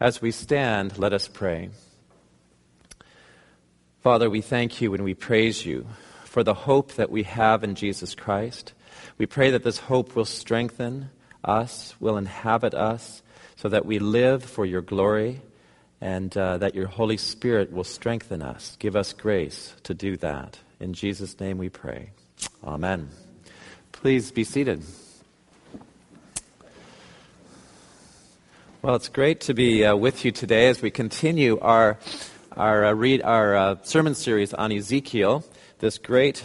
As we stand, let us pray. Father, we thank you and we praise you for the hope that we have in Jesus Christ. We pray that this hope will strengthen us, will inhabit us, so that we live for your glory and uh, that your Holy Spirit will strengthen us. Give us grace to do that. In Jesus' name we pray. Amen. Please be seated. Well, it's great to be uh, with you today as we continue our, our, uh, read, our uh, sermon series on Ezekiel, this great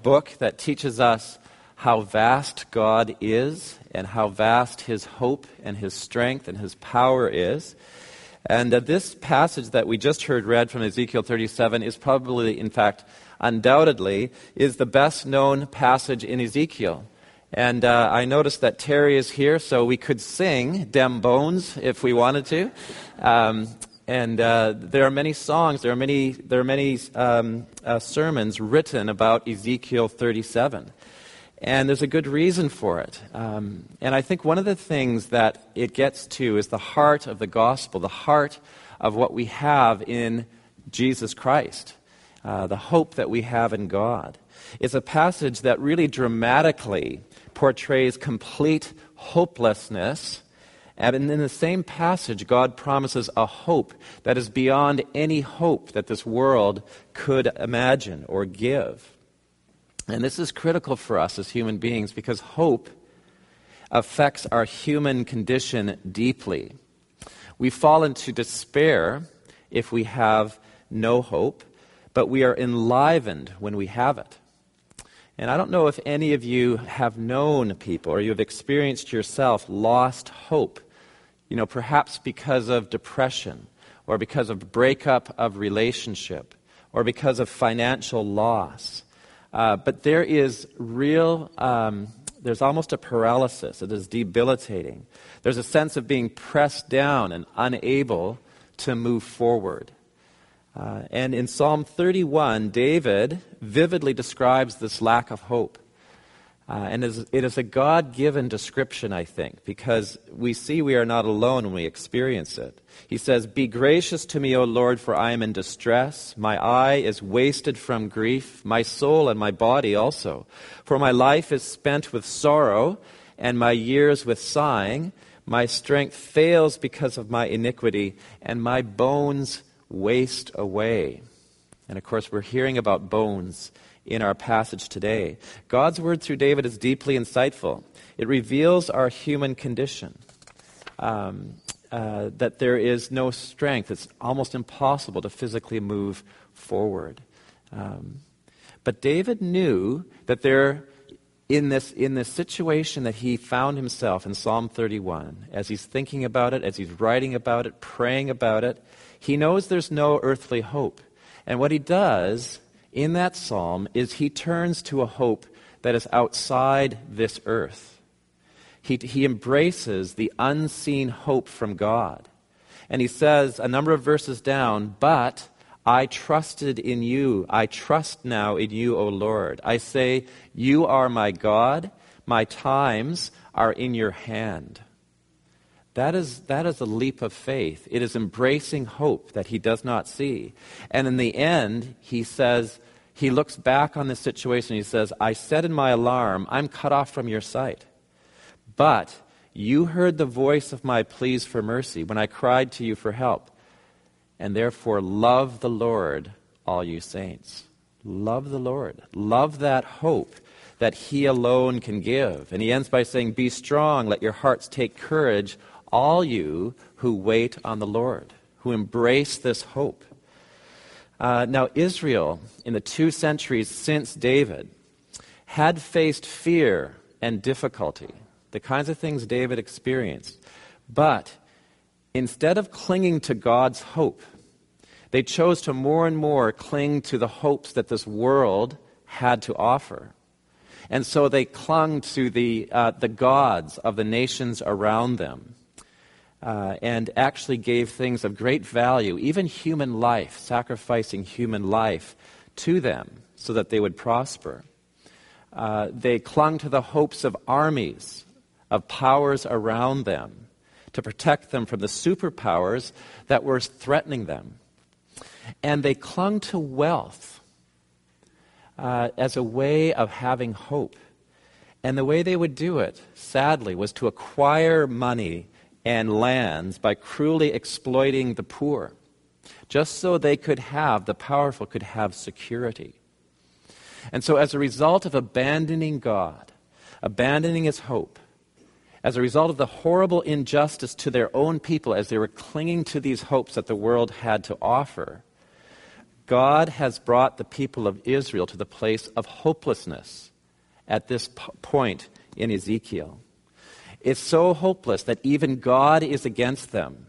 book that teaches us how vast God is and how vast his hope and his strength and his power is. And uh, this passage that we just heard read from Ezekiel 37 is probably, in fact, undoubtedly, is the best known passage in Ezekiel. And uh, I noticed that Terry is here, so we could sing Dem Bones if we wanted to. Um, and uh, there are many songs, there are many, there are many um, uh, sermons written about Ezekiel 37. And there's a good reason for it. Um, and I think one of the things that it gets to is the heart of the gospel, the heart of what we have in Jesus Christ, uh, the hope that we have in God. It's a passage that really dramatically portrays complete hopelessness. And in the same passage, God promises a hope that is beyond any hope that this world could imagine or give. And this is critical for us as human beings because hope affects our human condition deeply. We fall into despair if we have no hope, but we are enlivened when we have it. And I don't know if any of you have known people or you have experienced yourself lost hope, you know, perhaps because of depression or because of breakup of relationship or because of financial loss. Uh, but there is real, um, there's almost a paralysis. It is debilitating. There's a sense of being pressed down and unable to move forward. Uh, and in Psalm 31, David vividly describes this lack of hope. Uh, and it is a God given description, I think, because we see we are not alone when we experience it. He says, Be gracious to me, O Lord, for I am in distress. My eye is wasted from grief, my soul and my body also. For my life is spent with sorrow, and my years with sighing. My strength fails because of my iniquity, and my bones waste away. And of course, we're hearing about bones in our passage today. God's word through David is deeply insightful. It reveals our human condition. Um, uh, that there is no strength. It's almost impossible to physically move forward. Um, but David knew that there, in this, in this situation that he found himself in Psalm 31, as he's thinking about it, as he's writing about it, praying about it, he knows there's no earthly hope. And what he does in that psalm is he turns to a hope that is outside this earth. He, he embraces the unseen hope from God. And he says a number of verses down, but I trusted in you. I trust now in you, O Lord. I say, You are my God. My times are in your hand. That is, that is a leap of faith. It is embracing hope that he does not see. And in the end, he says, he looks back on this situation. He says, I said in my alarm, I'm cut off from your sight. But you heard the voice of my pleas for mercy when I cried to you for help. And therefore, love the Lord, all you saints. Love the Lord. Love that hope that He alone can give. And he ends by saying, Be strong, let your hearts take courage all you who wait on the Lord, who embrace this hope. Uh, now, Israel, in the two centuries since David, had faced fear and difficulty, the kinds of things David experienced. But instead of clinging to God's hope, they chose to more and more cling to the hopes that this world had to offer. And so they clung to the, uh, the gods of the nations around them uh, and actually gave things of great value, even human life, sacrificing human life to them so that they would prosper. Uh, they clung to the hopes of armies, of powers around them, to protect them from the superpowers that were threatening them. And they clung to wealth uh, as a way of having hope. And the way they would do it, sadly, was to acquire money and lands by cruelly exploiting the poor, just so they could have, the powerful could have security. And so, as a result of abandoning God, abandoning his hope, as a result of the horrible injustice to their own people as they were clinging to these hopes that the world had to offer, God has brought the people of Israel to the place of hopelessness at this point in Ezekiel. It's so hopeless that even God is against them.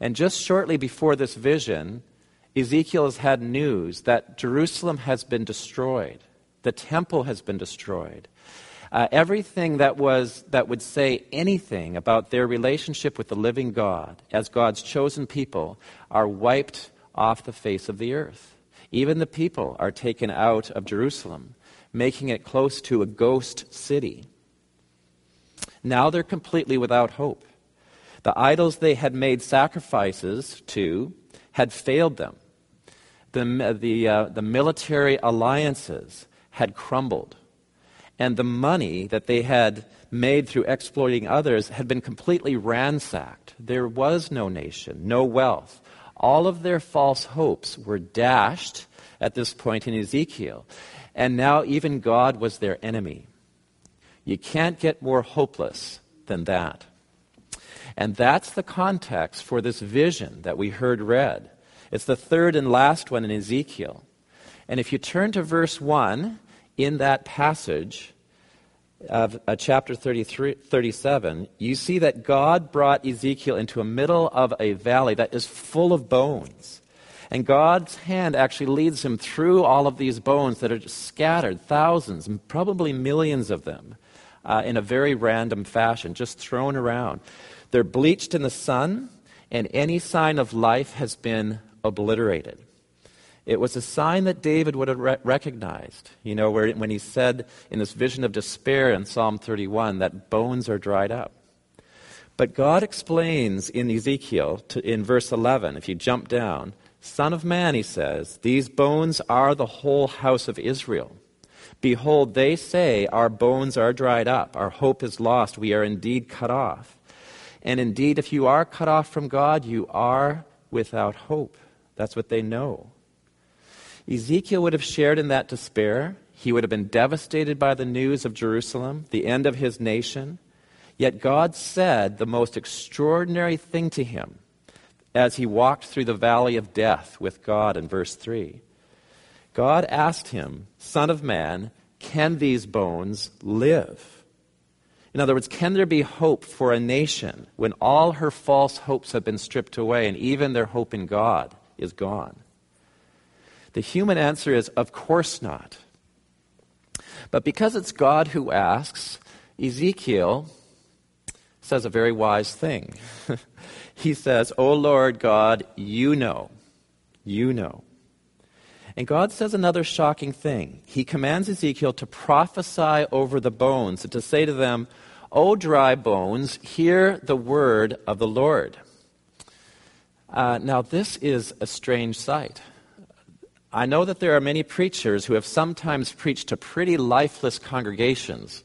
And just shortly before this vision, Ezekiel has had news that Jerusalem has been destroyed, the temple has been destroyed. Uh, everything that was that would say anything about their relationship with the living God as God's chosen people are wiped off the face of the earth. Even the people are taken out of Jerusalem, making it close to a ghost city. Now they're completely without hope. The idols they had made sacrifices to had failed them. The, the, uh, the military alliances had crumbled. And the money that they had made through exploiting others had been completely ransacked. There was no nation, no wealth. All of their false hopes were dashed at this point in Ezekiel. And now even God was their enemy. You can't get more hopeless than that. And that's the context for this vision that we heard read. It's the third and last one in Ezekiel. And if you turn to verse 1 in that passage of uh, chapter 33, 37, you see that God brought Ezekiel into a middle of a valley that is full of bones. And God's hand actually leads him through all of these bones that are scattered, thousands, probably millions of them uh, in a very random fashion, just thrown around. They're bleached in the sun, and any sign of life has been obliterated. It was a sign that David would have re- recognized, you know, where, when he said in this vision of despair in Psalm 31 that bones are dried up. But God explains in Ezekiel, to, in verse 11, if you jump down, Son of man, he says, these bones are the whole house of Israel. Behold, they say, Our bones are dried up, our hope is lost, we are indeed cut off. And indeed, if you are cut off from God, you are without hope. That's what they know. Ezekiel would have shared in that despair. He would have been devastated by the news of Jerusalem, the end of his nation. Yet God said the most extraordinary thing to him as he walked through the valley of death with God in verse 3. God asked him, Son of man, can these bones live? In other words, can there be hope for a nation when all her false hopes have been stripped away and even their hope in God is gone? The human answer is, of course not. But because it's God who asks, Ezekiel says a very wise thing. he says, O Lord God, you know, you know. And God says another shocking thing. He commands Ezekiel to prophesy over the bones and to say to them, O dry bones, hear the word of the Lord. Uh, now, this is a strange sight. I know that there are many preachers who have sometimes preached to pretty lifeless congregations,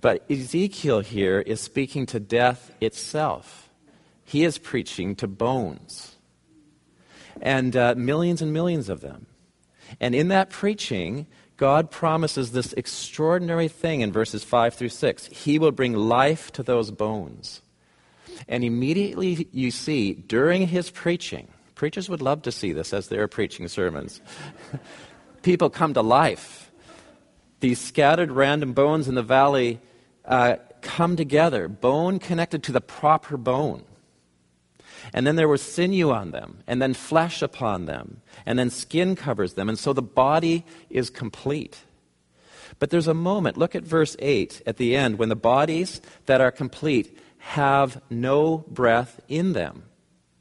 but Ezekiel here is speaking to death itself. He is preaching to bones, and uh, millions and millions of them. And in that preaching, God promises this extraordinary thing in verses 5 through 6. He will bring life to those bones. And immediately you see, during his preaching, preachers would love to see this as they're preaching sermons. People come to life. These scattered random bones in the valley uh, come together, bone connected to the proper bone. And then there was sinew on them, and then flesh upon them, and then skin covers them. And so the body is complete. But there's a moment, look at verse 8 at the end, when the bodies that are complete have no breath in them.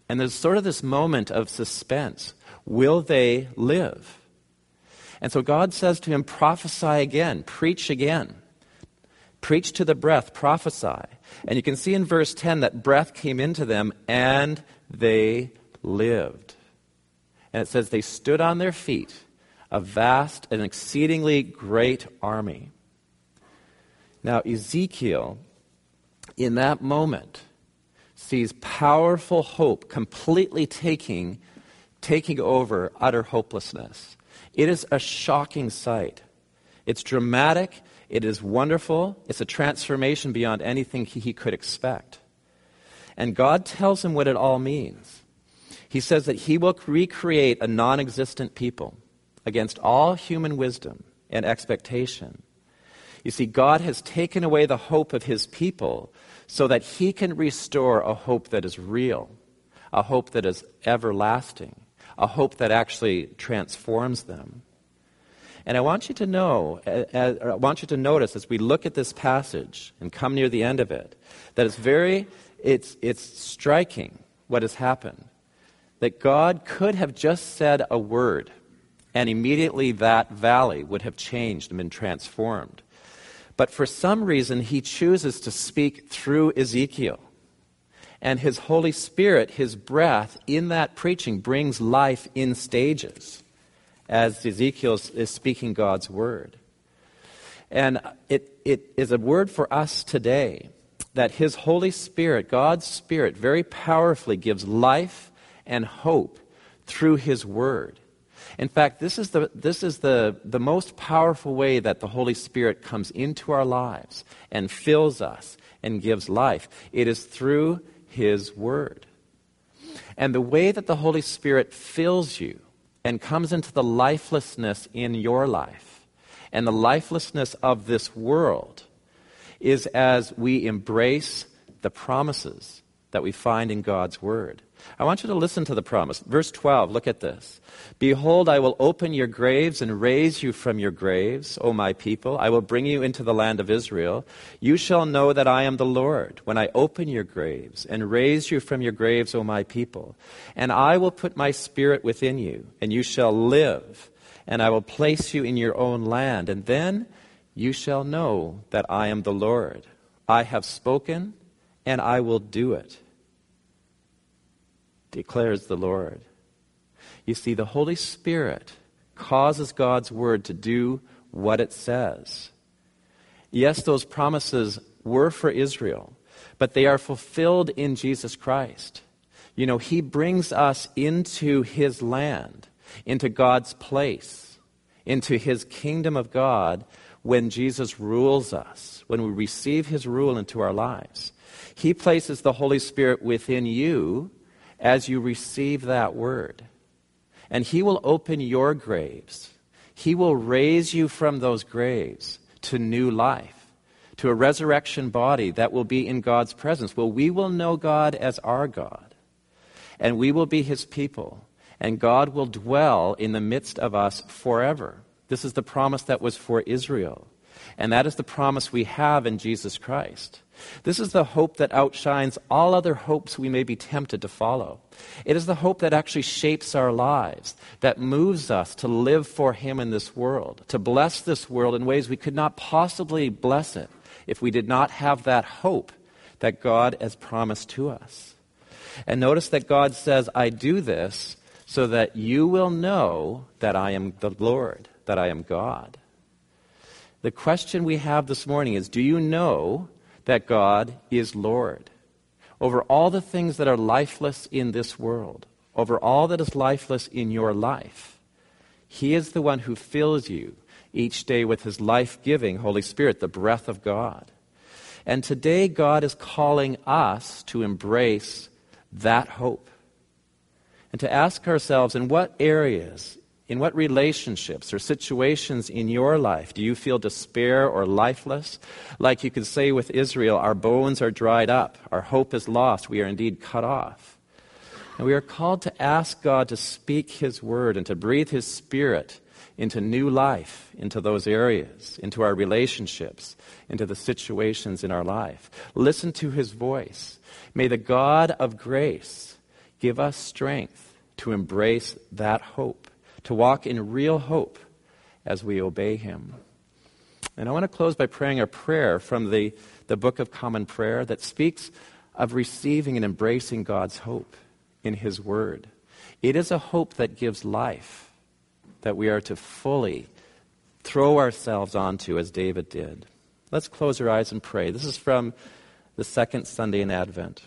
And there's sort of this moment of suspense. Will they live? And so God says to him, prophesy again, preach again. Preach to the breath, prophesy. And you can see in verse 10 that breath came into them and they lived. And it says they stood on their feet, a vast and exceedingly great army. Now, Ezekiel, in that moment, sees powerful hope completely taking, taking over utter hopelessness. It is a shocking sight. It's dramatic, it is wonderful, it's a transformation beyond anything he could expect. And God tells him what it all means. He says that he will recreate a non existent people against all human wisdom and expectation. You see, God has taken away the hope of his people so that he can restore a hope that is real, a hope that is everlasting, a hope that actually transforms them. And I want you to know, I want you to notice as we look at this passage and come near the end of it, that it's very, it's, it's striking what has happened. That God could have just said a word, and immediately that valley would have changed and been transformed. But for some reason, he chooses to speak through Ezekiel. And his Holy Spirit, his breath in that preaching brings life in stages as Ezekiel is speaking God's word. And it, it is a word for us today that his Holy Spirit, God's Spirit, very powerfully gives life and hope through his word. In fact, this is, the, this is the, the most powerful way that the Holy Spirit comes into our lives and fills us and gives life. It is through His Word. And the way that the Holy Spirit fills you and comes into the lifelessness in your life and the lifelessness of this world is as we embrace the promises that we find in God's Word. I want you to listen to the promise. Verse 12, look at this. Behold, I will open your graves and raise you from your graves, O my people. I will bring you into the land of Israel. You shall know that I am the Lord when I open your graves and raise you from your graves, O my people. And I will put my spirit within you, and you shall live, and I will place you in your own land. And then you shall know that I am the Lord. I have spoken, and I will do it declares the Lord. You see, the Holy Spirit causes God's word to do what it says. Yes, those promises were for Israel, but they are fulfilled in Jesus Christ. You know, He brings us into His land, into God's place, into His kingdom of God when Jesus rules us, when we receive His rule into our lives. He places the Holy Spirit within you as you receive that word. And He will open your graves. He will raise you from those graves to new life, to a resurrection body that will be in God's presence. Well, we will know God as our God, and we will be His people, and God will dwell in the midst of us forever. This is the promise that was for Israel, and that is the promise we have in Jesus Christ. This is the hope that outshines all other hopes we may be tempted to follow. It is the hope that actually shapes our lives, that moves us to live for Him in this world, to bless this world in ways we could not possibly bless it if we did not have that hope that God has promised to us. And notice that God says, I do this so that you will know that I am the Lord, that I am God. The question we have this morning is Do you know that God is Lord over all the things that are lifeless in this world, over all that is lifeless in your life. He is the one who fills you each day with his life giving Holy Spirit, the breath of God. And today, God is calling us to embrace that hope and to ask ourselves in what areas in what relationships or situations in your life do you feel despair or lifeless? Like you could say with Israel, our bones are dried up, our hope is lost, we are indeed cut off. And we are called to ask God to speak His word and to breathe His Spirit into new life, into those areas, into our relationships, into the situations in our life. Listen to His voice. May the God of grace give us strength to embrace that hope to walk in real hope as we obey Him. And I want to close by praying a prayer from the, the Book of Common Prayer that speaks of receiving and embracing God's hope in His Word. It is a hope that gives life, that we are to fully throw ourselves onto as David did. Let's close our eyes and pray. This is from the second Sunday in Advent.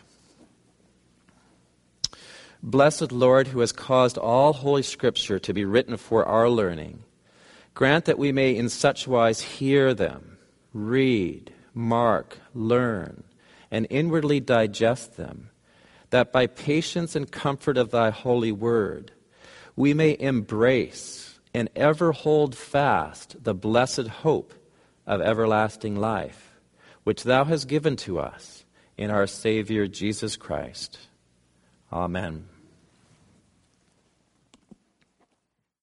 Blessed Lord, who has caused all Holy Scripture to be written for our learning, grant that we may in such wise hear them, read, mark, learn, and inwardly digest them, that by patience and comfort of thy holy word, we may embrace and ever hold fast the blessed hope of everlasting life, which thou hast given to us in our Savior Jesus Christ. Amen.